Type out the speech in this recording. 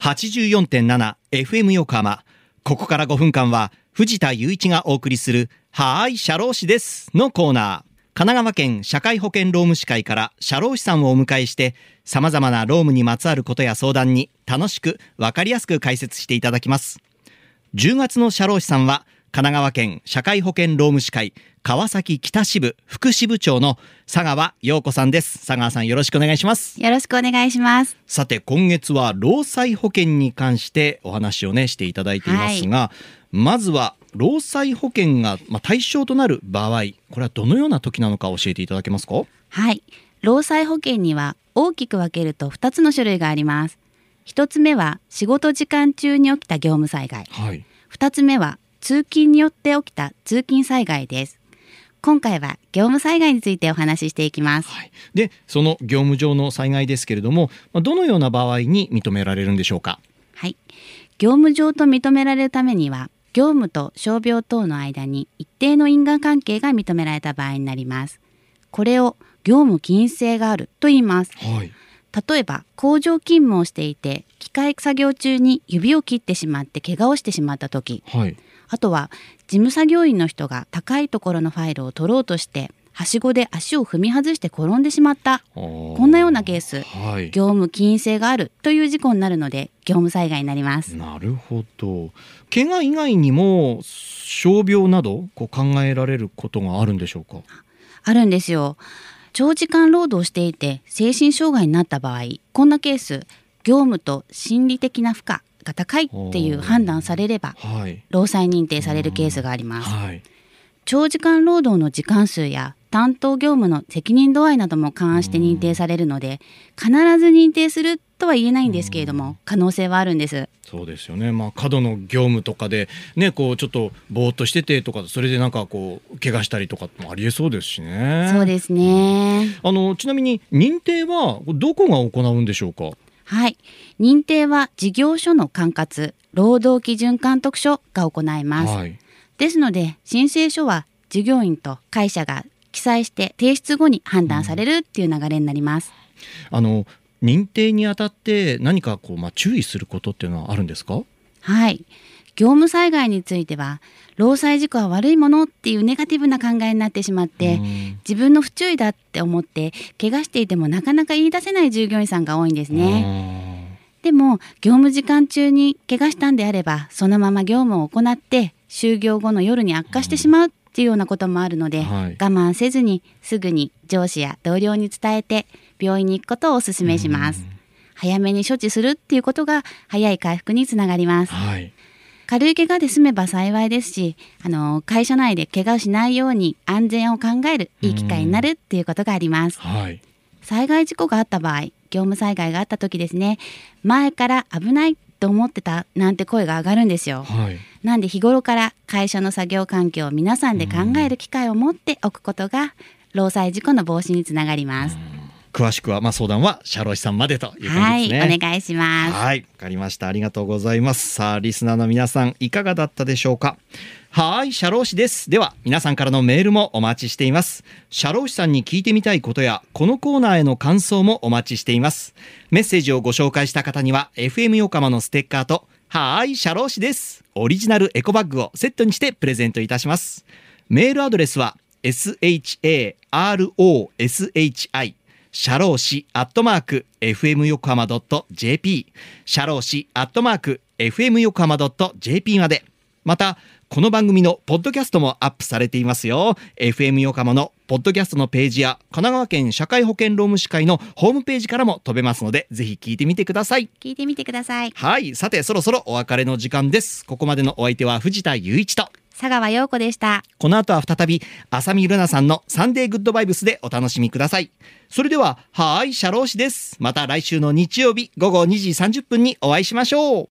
84.7FM 横浜。ここから5分間は藤田雄一がお送りするはーい、社労士ですのコーナー。神奈川県社会保険労務士会から社労士さんをお迎えして様々な労務にまつわることや相談に楽しくわかりやすく解説していただきます。10月の社労士さんは神奈川県社会保険労務士会川崎北支部副支部長の佐川陽子さんです。佐川さんよろしくお願いします。よろしくお願いします。さて今月は労災保険に関してお話をねしていただいていますが、まずは労災保険がまあ対象となる場合これはどのような時なのか教えていただけますか？はい。労災保険には大きく分けると2つの種類があります。1つ目は仕事時間中に起きた業務災害。はい2つ目は通勤によって起きた通勤災害です。今回は業務災害についてお話ししていきます。はい、でその業務上の災害ですけれどもまあどのような場合に認められるんでしょうか？はい。業務上と認められるためには、業務と傷病等の間に一定の因果関係が認められた場合になります。これを業務起因性があると言います。はい例えば工場勤務をしていて機械作業中に指を切ってしまって怪我をしてしまった時はいあとは事務作業員の人が高いところのファイルを取ろうとしてはしごで足を踏み外して転んでしまった。ここんなようなケース。はい。業務起因性があるという事故になるので業務災害になります。なるほど。怪我以外にも傷病などこう考えられることがあるんでしょうか？あるんですよ。長時間労働していて精神障害になった場合こんなケース。業務と心理的な負荷が高いっていう判断されればはい。労災認定されるケースがあります。はい。長時間労働の時間数や担当業務の責任度合いなども勘案して認定されるので必ず認定するとは言えないんですけれども可能性はあるんです。そうですよね、まあ、過度の業務とかで、ね、こうちょっとぼーっとしててとかそれでなんかこう怪我したりとかもありえそうですしね。そうですね。あのちなみに認定はどこが行うんでしょうか？はい。認定は事業所の管轄労働基準監督署が行います、はい、ですので申請書は従業員と会社が記載して提出後に判断されるっていう流れになります、あの認定にあたって何かこう、まあ、注意することっていうのはあるんですか？はい。業務災害については、労災事故は悪いものっていうネガティブな考えになってしまって、うん自分の不注意だって思って、怪我していてもなかなか言い出せない従業員さんが多いんですね。でも、業務時間中に怪我したんであれば、そのまま業務を行って、就業後の夜に悪化してしまうっていうようなこともあるので、はい我慢せずにすぐに上司や同僚に伝えて、病院に行くことをお勧めします。早めに処置するっていうことが早い回復につながります。はい軽い怪我で済めば幸いですし、あの会社内で怪我をしないように安全を考えるいい機会になるっていうことがあります。はい災害事故があった場合、業務災害があった時ですね、前から危ないと思ってたなんて声が上がるんですよ。はいなんで日頃から会社の作業環境を皆さんで考える機会を持っておくことが、労災事故の防止につながります。詳しくは、まあ、相談は社労士さんまでというはい、感じですね。お願いします。はい、わかりました。ありがとうございます。さあ、リスナーの皆さん、いかがだったでしょうか？はい、社労士です。では、皆さんからのメールもお待ちしています。社労士さんに聞いてみたいことや、このコーナーへの感想もお待ちしています。メッセージをご紹介した方には、FM 横浜のステッカーと、はい、社労士です。オリジナルエコバッグをセットにしてプレゼントいたします。メールアドレスは、sharoshi 社労士アットマーク FM 横浜 .jp 社労士アットマーク FM 横浜 .jp までまたこの番組のポッドキャストもアップされていますよ。FM 横浜のポッドキャストのページや神奈川県社会保険労務士会のホームページからも飛べますのでぜひ聞いてみてください。聞いてみてください。はい。さてそろそろお別れの時間です。ここまでのお相手は藤田雄一と佐川陽子でした。この後は再び、浅見ルナさんのサンデーグッドバイブスでお楽しみください。それでは、はーい、社労士です。また来週の日曜日午後2時30分にお会いしましょう。